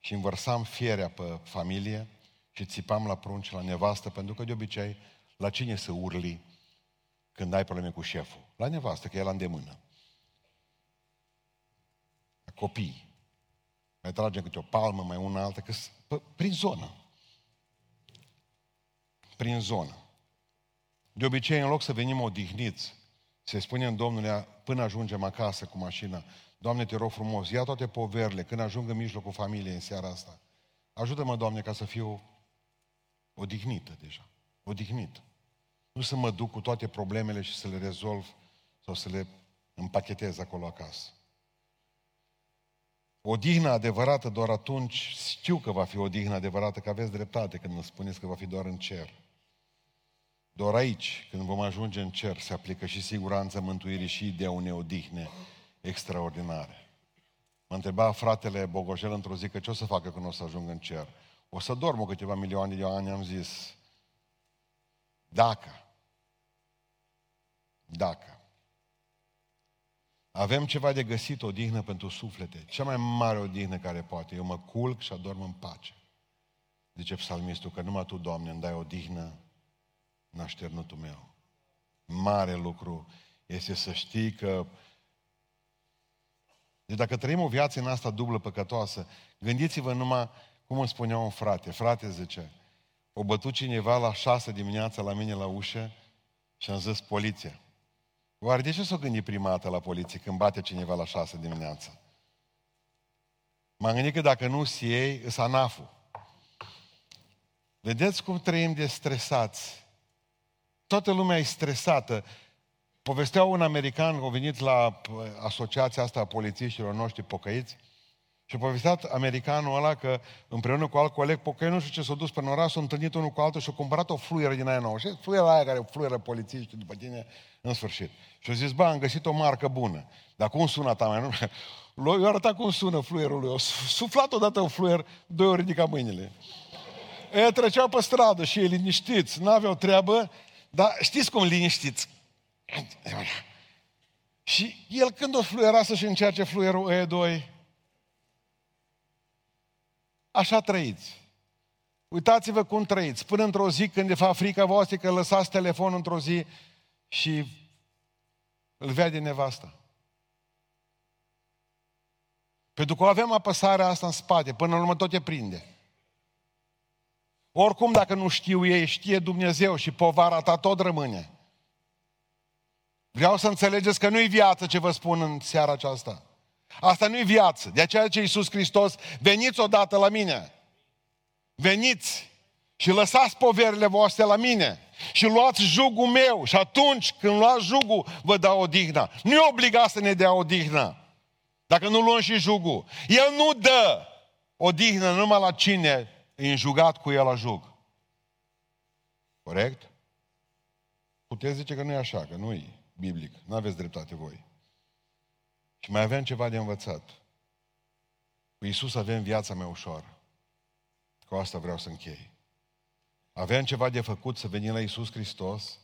și învărsam fierea pe familie și țipam la prunci, la nevastă, pentru că de obicei, la cine să urli când ai probleme cu șeful? La nevastă, că e la îndemână. La copii. Mai tragem câte o palmă, mai una altă, că prin zonă. Prin zonă. De obicei, în loc să venim odihniți, se spunem Domnule, până ajungem acasă cu mașina, Doamne, te rog frumos, ia toate poverile, când ajung în mijlocul familiei în seara asta. Ajută-mă, Doamne, ca să fiu odihnită deja. Odihnit. Nu să mă duc cu toate problemele și să le rezolv sau să le împachetez acolo acasă. O dihnă adevărată doar atunci, știu că va fi o dihnă adevărată, că aveți dreptate când îmi spuneți că va fi doar în cer. Doar aici, când vom ajunge în cer, se aplică și siguranța mântuirii și ideea unei odihne extraordinare. Mă întreba fratele Bogojel într-o zi că ce o să facă când o să ajung în cer. O să dorm o câteva milioane de ani, am zis. Dacă. Dacă. Avem ceva de găsit, o dihnă pentru suflete. Cea mai mare odihnă care poate. Eu mă culc și adorm în pace. Zice psalmistul că numai Tu, Doamne, îmi dai o dihnă nașternutul meu. Mare lucru este să știi că deci dacă trăim o viață în asta dublă păcătoasă, gândiți-vă numai cum îmi spunea un frate. Frate, zice, o bătut cineva la șase dimineața la mine la ușă Și am zis, poliția. Oare de ce s-o gândi prima dată la poliție când bate cineva la șase dimineața? M-am gândit că dacă nu si ei, îs anaful. Vedeți cum trăim de stresați. Toată lumea e stresată. Povestea un american, a venit la asociația asta a polițiștilor noștri pocăiți, și a povestit americanul ăla că împreună cu alt coleg pocăi, nu știu ce s-a dus pe oraș, s-a întâlnit unul cu altul și a cumpărat o fluieră din aia nouă. Și fluiera aia care fluieră polițiști după tine în sfârșit. Și a zis, bă, am găsit o marcă bună. Dar cum sună ta mai nu? Eu arătat cum sună fluierul lui. O suflat odată un fluier, doi ori ridica mâinile. Ei treceau pe stradă și ei liniștiți, n-aveau treabă, dar știți cum liniștiți? Și el când o fluiera să-și încerce fluierul e doi, așa trăiți. Uitați-vă cum trăiți. Până într-o zi când de fapt frica voastră că lăsați telefonul într-o zi și îl vede nevasta. Pentru că avem apăsarea asta în spate, până la urmă tot te prinde. Oricum, dacă nu știu ei, știe Dumnezeu și povara ta tot rămâne. Vreau să înțelegeți că nu-i viață ce vă spun în seara aceasta. Asta nu-i viață. De aceea ce Iisus Hristos, veniți odată la mine. Veniți și lăsați poverile voastre la mine și luați jugul meu și atunci când luați jugul vă dau odihna. Nu e obligat să ne dea odihna. Dacă nu luăm și jugul. El nu dă odihnă numai la cine e înjugat cu el la jug. Corect? Puteți zice că nu e așa, că nu e biblic. Nu aveți dreptate voi. Și mai avem ceva de învățat. Cu Iisus avem viața mea ușoară. Cu asta vreau să închei. Avem ceva de făcut să venim la Iisus Hristos.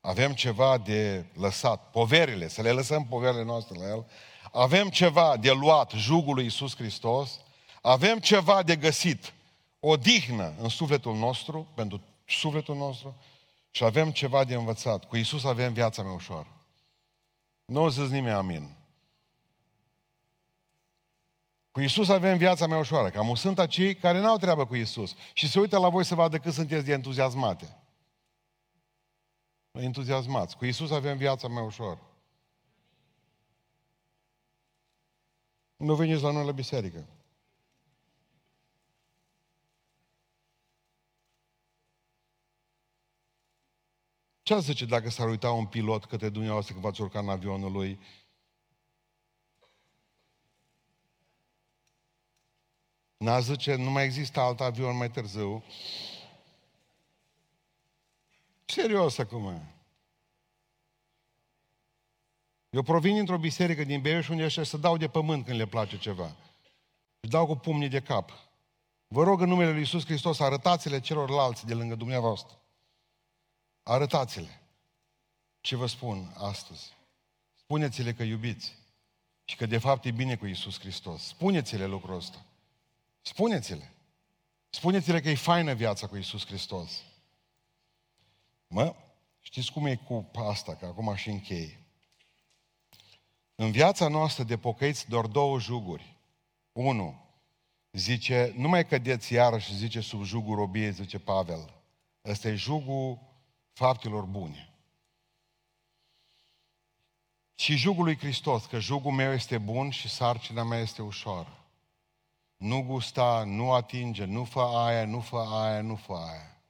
Avem ceva de lăsat, poverile, să le lăsăm poverile noastre la El. Avem ceva de luat, jugul lui Iisus Hristos. Avem ceva de găsit, o dihnă în sufletul nostru, pentru sufletul nostru, și avem ceva de învățat. Cu Iisus avem viața mea ușoară. Nu o zis nimeni amin. Cu Isus avem viața mea ușoară. Cam sunt acei care n-au treabă cu Isus și se uită la voi să vadă cât sunteți de entuziasmate. Entuziasmați. Cu Isus avem viața mea ușoară. Nu veniți la noi la biserică. Ce zice dacă s-ar uita un pilot către dumneavoastră când v-ați urcat în avionul lui N-aș zice, nu mai există alt avion mai târziu. Serios acum. Eu provin dintr-o biserică din Beiuș unde ăștia să dau de pământ când le place ceva. Și dau cu pumnii de cap. Vă rog în numele Lui Iisus Hristos, arătați-le celorlalți de lângă dumneavoastră. Arătați-le. Ce vă spun astăzi? Spuneți-le că iubiți și că de fapt e bine cu Iisus Hristos. Spuneți-le lucrul ăsta. Spuneți-le. Spuneți-le că e faină viața cu Isus Hristos. Mă, știți cum e cu asta, că acum și închei. În viața noastră de pocăiți doar două juguri. Unu, zice, nu mai cădeți iarăși, zice, sub jugul robiei, zice Pavel. Ăsta e jugul faptelor bune. Și jugul lui Hristos, că jugul meu este bun și sarcina mea este ușoară nu gusta, nu atinge, nu fă aia, nu fă aia, nu fă aia.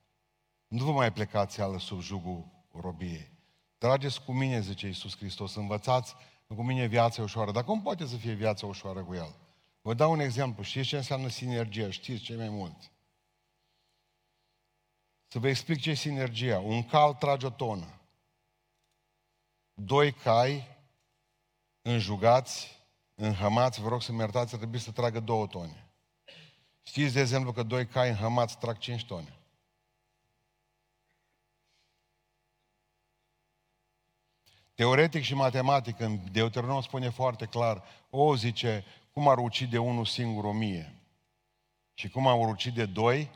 Nu vă mai plecați ală sub jugul robiei. Trageți cu mine, zice Iisus Hristos, învățați cu mine viața ușoară. Dar cum poate să fie viața ușoară cu El? Vă dau un exemplu. Știți ce înseamnă sinergie? Știți cei mai mulți. Să vă explic ce e sinergia. Un cal trage o tonă. Doi cai înjugați înhămați, vă rog să-mi iertați, trebuie să tragă două tone. Știți, de exemplu, că doi cai înhămați trag 5 tone. Teoretic și matematic, în Deuteronom spune foarte clar, o, zice, cum ar ucide unul singur o mie și cum ar ucide doi,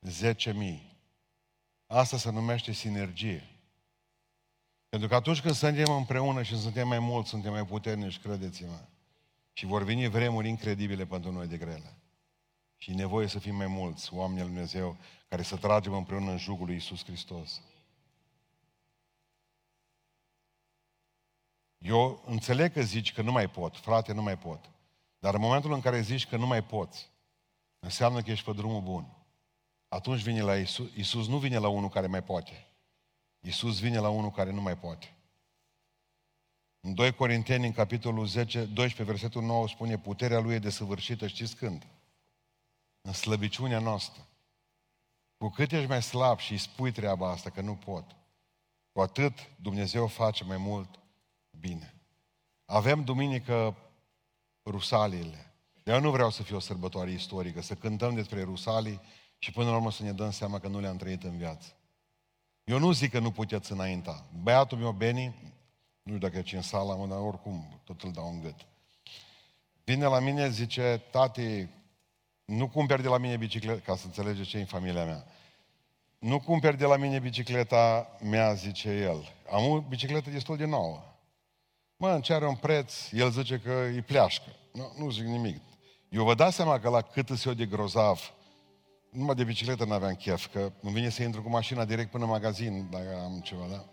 zece mii. Asta se numește sinergie. Pentru că atunci când suntem împreună și suntem mai mulți, suntem mai puternici, credeți-mă. Și vor veni vremuri incredibile pentru noi de grele. Și e nevoie să fim mai mulți oameni al Dumnezeu care să tragem împreună în jugul lui Iisus Hristos. Eu înțeleg că zici că nu mai pot, frate, nu mai pot. Dar în momentul în care zici că nu mai poți, înseamnă că ești pe drumul bun. Atunci vine la Isus. Isus nu vine la unul care mai poate. Isus vine la unul care nu mai poate. În 2 Corinteni, în capitolul 10, 12, versetul 9, spune puterea lui e desăvârșită, știți când? În slăbiciunea noastră. Cu cât ești mai slab și îi spui treaba asta că nu pot, cu atât Dumnezeu face mai mult bine. Avem duminică Rusaliile. Eu nu vreau să fie o sărbătoare istorică, să cântăm despre Rusalii și până la urmă să ne dăm seama că nu le-am trăit în viață. Eu nu zic că nu puteți înainta. Băiatul meu, Beni, nu știu dacă e în sala, mă, dar oricum tot îl dau în gât. Vine la mine, zice, tati, nu cumperi de la mine bicicleta, ca să înțelege ce e în familia mea. Nu cumperi de la mine bicicleta mea, zice el. Am o bicicletă destul de nouă. Mă, îmi cere un preț, el zice că e pleașcă. Nu, nu zic nimic. Eu vă dați seama că la cât îți eu de grozav, numai de bicicletă n-aveam chef, că îmi vine să intru cu mașina direct până în magazin, dacă am ceva, da?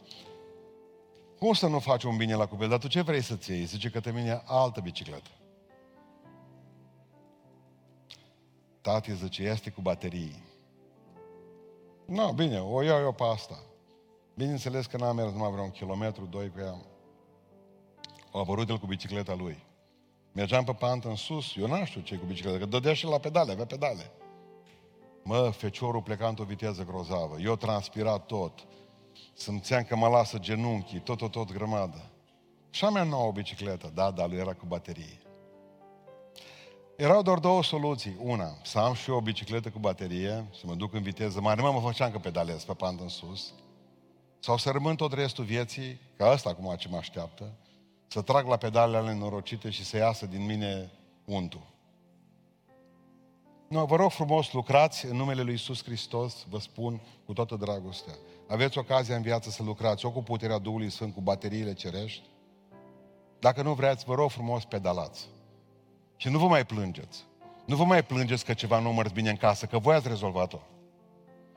Cum să nu faci un bine la copil? Dar tu ce vrei să-ți iei? Zice că te mine altă bicicletă. Tati zice, este cu baterii. Nu, no, bine, o iau eu pe asta. Bineînțeles că n-am mers numai vreo un kilometru, doi cu ea. A apărut el cu bicicleta lui. Mergeam pe pantă în sus, eu n știu ce cu bicicleta, că dădea și la pedale, avea pedale. Mă, feciorul pleca într-o viteză grozavă. Eu transpirat tot. Simțeam că mă lasă genunchii, tot, tot, tot grămadă. Și am mea nouă bicicletă, da, dar lui era cu baterie. Erau doar două soluții. Una, să am și eu o bicicletă cu baterie, să mă duc în viteză mare, mă, mă făceam că pedalez pe pantă în sus, sau să rămân tot restul vieții, ca asta acum ce mă așteaptă, să trag la pedalele ale norocite și să iasă din mine untul. Nu, vă rog frumos, lucrați în numele Lui Iisus Hristos, vă spun cu toată dragostea. Aveți ocazia în viață să lucrați, o cu puterea Duhului Sfânt, cu bateriile cerești. Dacă nu vreți, vă rog frumos, pedalați. Și nu vă mai plângeți. Nu vă mai plângeți că ceva nu mers bine în casă, că voi ați rezolvat-o.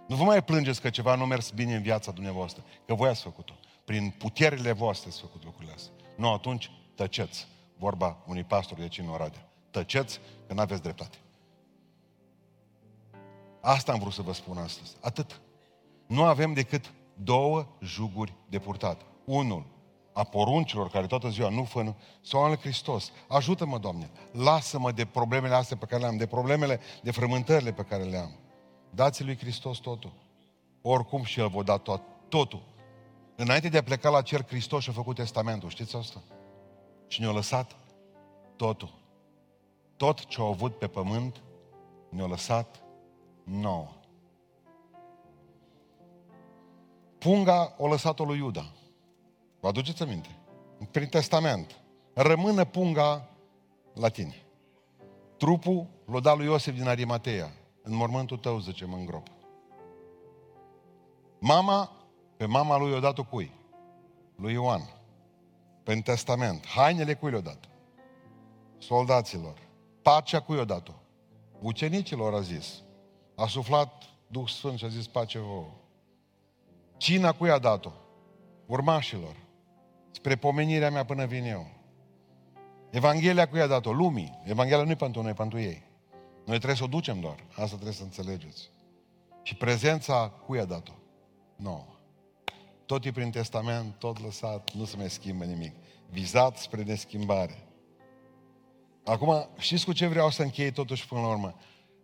Nu vă mai plângeți că ceva nu mers bine în viața dumneavoastră, că voi ați făcut-o. Prin puterile voastre ați făcut lucrurile astea. Nu, atunci tăceți. Vorba unui pastor de aici în Oradea. Tăceți că nu aveți dreptate. Asta am vrut să vă spun astăzi. Atât. Nu avem decât două juguri de purtat. Unul a poruncilor care toată ziua nu fă, sau al Hristos. Ajută-mă, Doamne, lasă-mă de problemele astea pe care le am, de problemele, de frământările pe care le am. Dați lui Hristos totul. Oricum și El vă da tot, totul. Înainte de a pleca la cer, Hristos și-a făcut testamentul. Știți asta? Și ne-a lăsat totul. Tot ce au avut pe pământ ne-a lăsat nouă. Punga o lăsat-o lui Iuda. Vă aduceți aminte? Prin testament. Rămână punga la tine. Trupul l-a dat lui Iosef din Arimatea. În mormântul tău, zice, mă îngrop. Mama, pe mama lui i-a dat-o cui? Lui Ioan. Prin testament. Hainele cui le-a dat? Soldaților. Pacea cui i-a dat-o? Ucenicilor a zis. A suflat Duh Sfânt și a zis pace vouă. Cina cui a dat-o? Urmașilor. Spre pomenirea mea până vin eu. Evanghelia cui a dat-o? Lumii. Evanghelia nu e pentru noi, e pentru ei. Noi trebuie să o ducem doar. Asta trebuie să înțelegeți. Și prezența cui a dat-o? Nouă. Tot e prin testament, tot lăsat, nu se mai schimbă nimic. Vizat spre neschimbare. Acum, știți cu ce vreau să închei totuși până la urmă?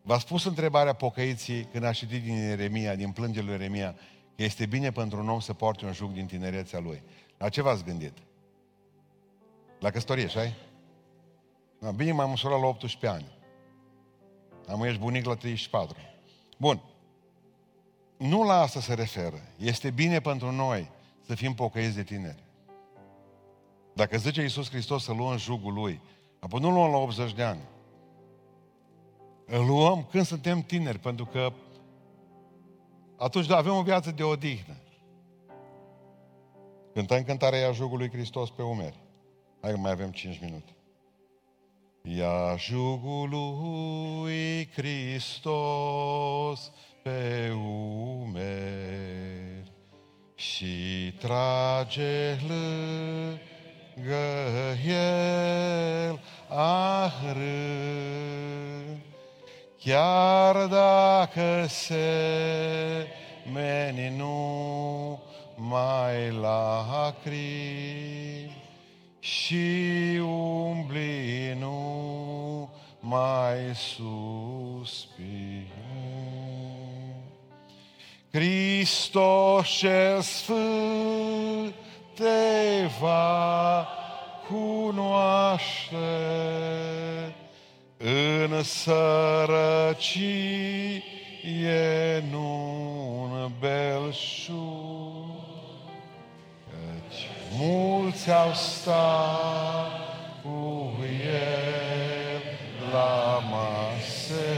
V-a spus întrebarea pocăiții când a citit din Ieremia, din plângerile lui Ieremia, că este bine pentru un om să poarte un juc din tinerețea lui. La ce v-ați gândit? La căsătorie, așa da, Bine, m-am măsurat la 18 ani. Am ești bunic la 34. Bun. Nu la asta se referă. Este bine pentru noi să fim pocăiți de tineri. Dacă zice Iisus Hristos să luăm jugul Lui, apoi nu luăm la 80 de ani. Îl luăm când suntem tineri, pentru că atunci avem o viață de odihnă. Cântăm cântarea Ia jugul lui Hristos pe umeri. Hai că mai avem 5 minute. Ia jugul lui Hristos pe umeri și trage găiel ahrât, chiar dacă se meni nu mai lacrimi și umbli nu mai suspini. Hristos cel Sfânt te va cunoaște în sărăcie, nu în belșug. Căci mulți au stat cu el la mase,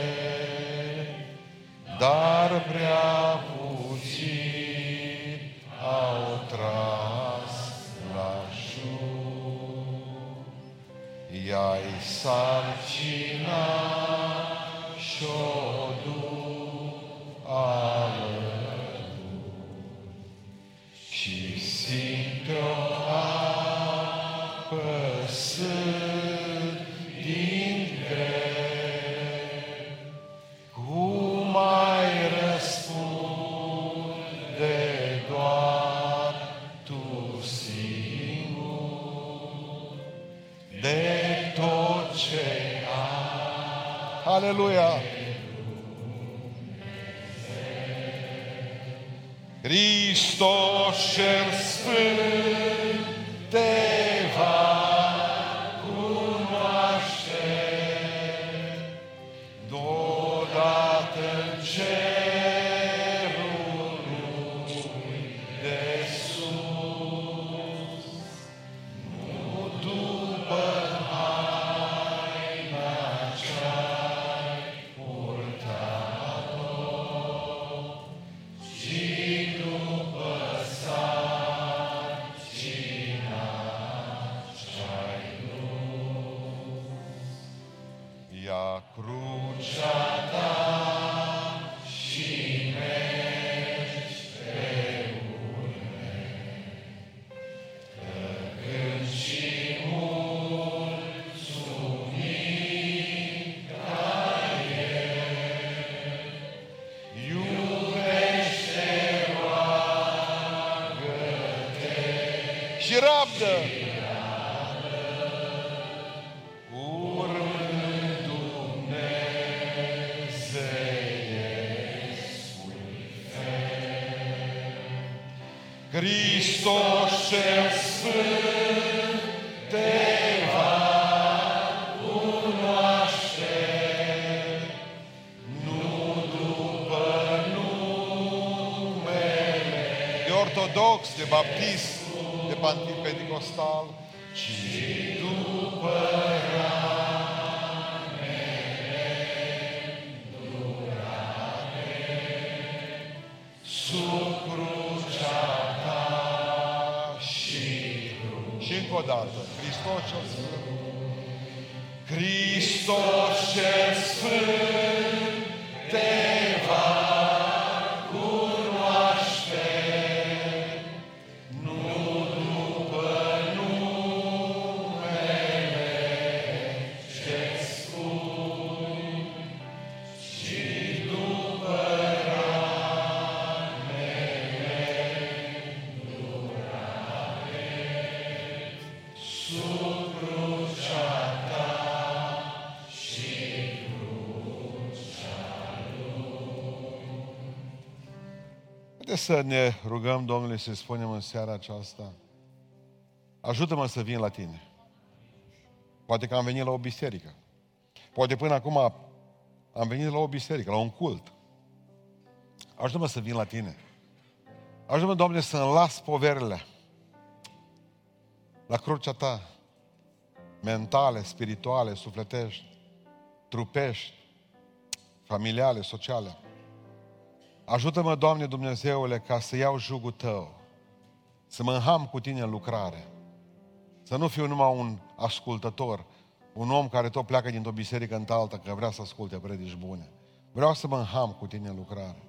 dar prea Ea-i sarcina și-o duc Aleluia! Hristos cel Sfânt te va Hristos să ne rugăm Domnului să spunem în seara aceasta, ajută-mă să vin la tine. Poate că am venit la o biserică. Poate până acum am venit la o biserică, la un cult. Ajută-mă să vin la tine. Ajută-mă, Doamne, să-mi las poverile la crucea ta, mentale, spirituale, sufletești, trupești, familiale, sociale. Ajută-mă, Doamne Dumnezeule, ca să iau jugul Tău, să mă înham cu Tine în lucrare, să nu fiu numai un ascultător, un om care tot pleacă dintr-o biserică în alta că vrea să asculte predici bune. Vreau să mă înham cu Tine în lucrare.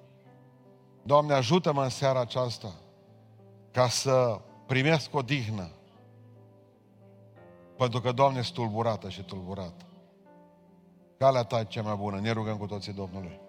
Doamne, ajută-mă în seara aceasta ca să primesc o dihnă Pentru că, Doamne, sunt tulburată și tulburat. Calea Ta e cea mai bună. Ne rugăm cu toții Domnului.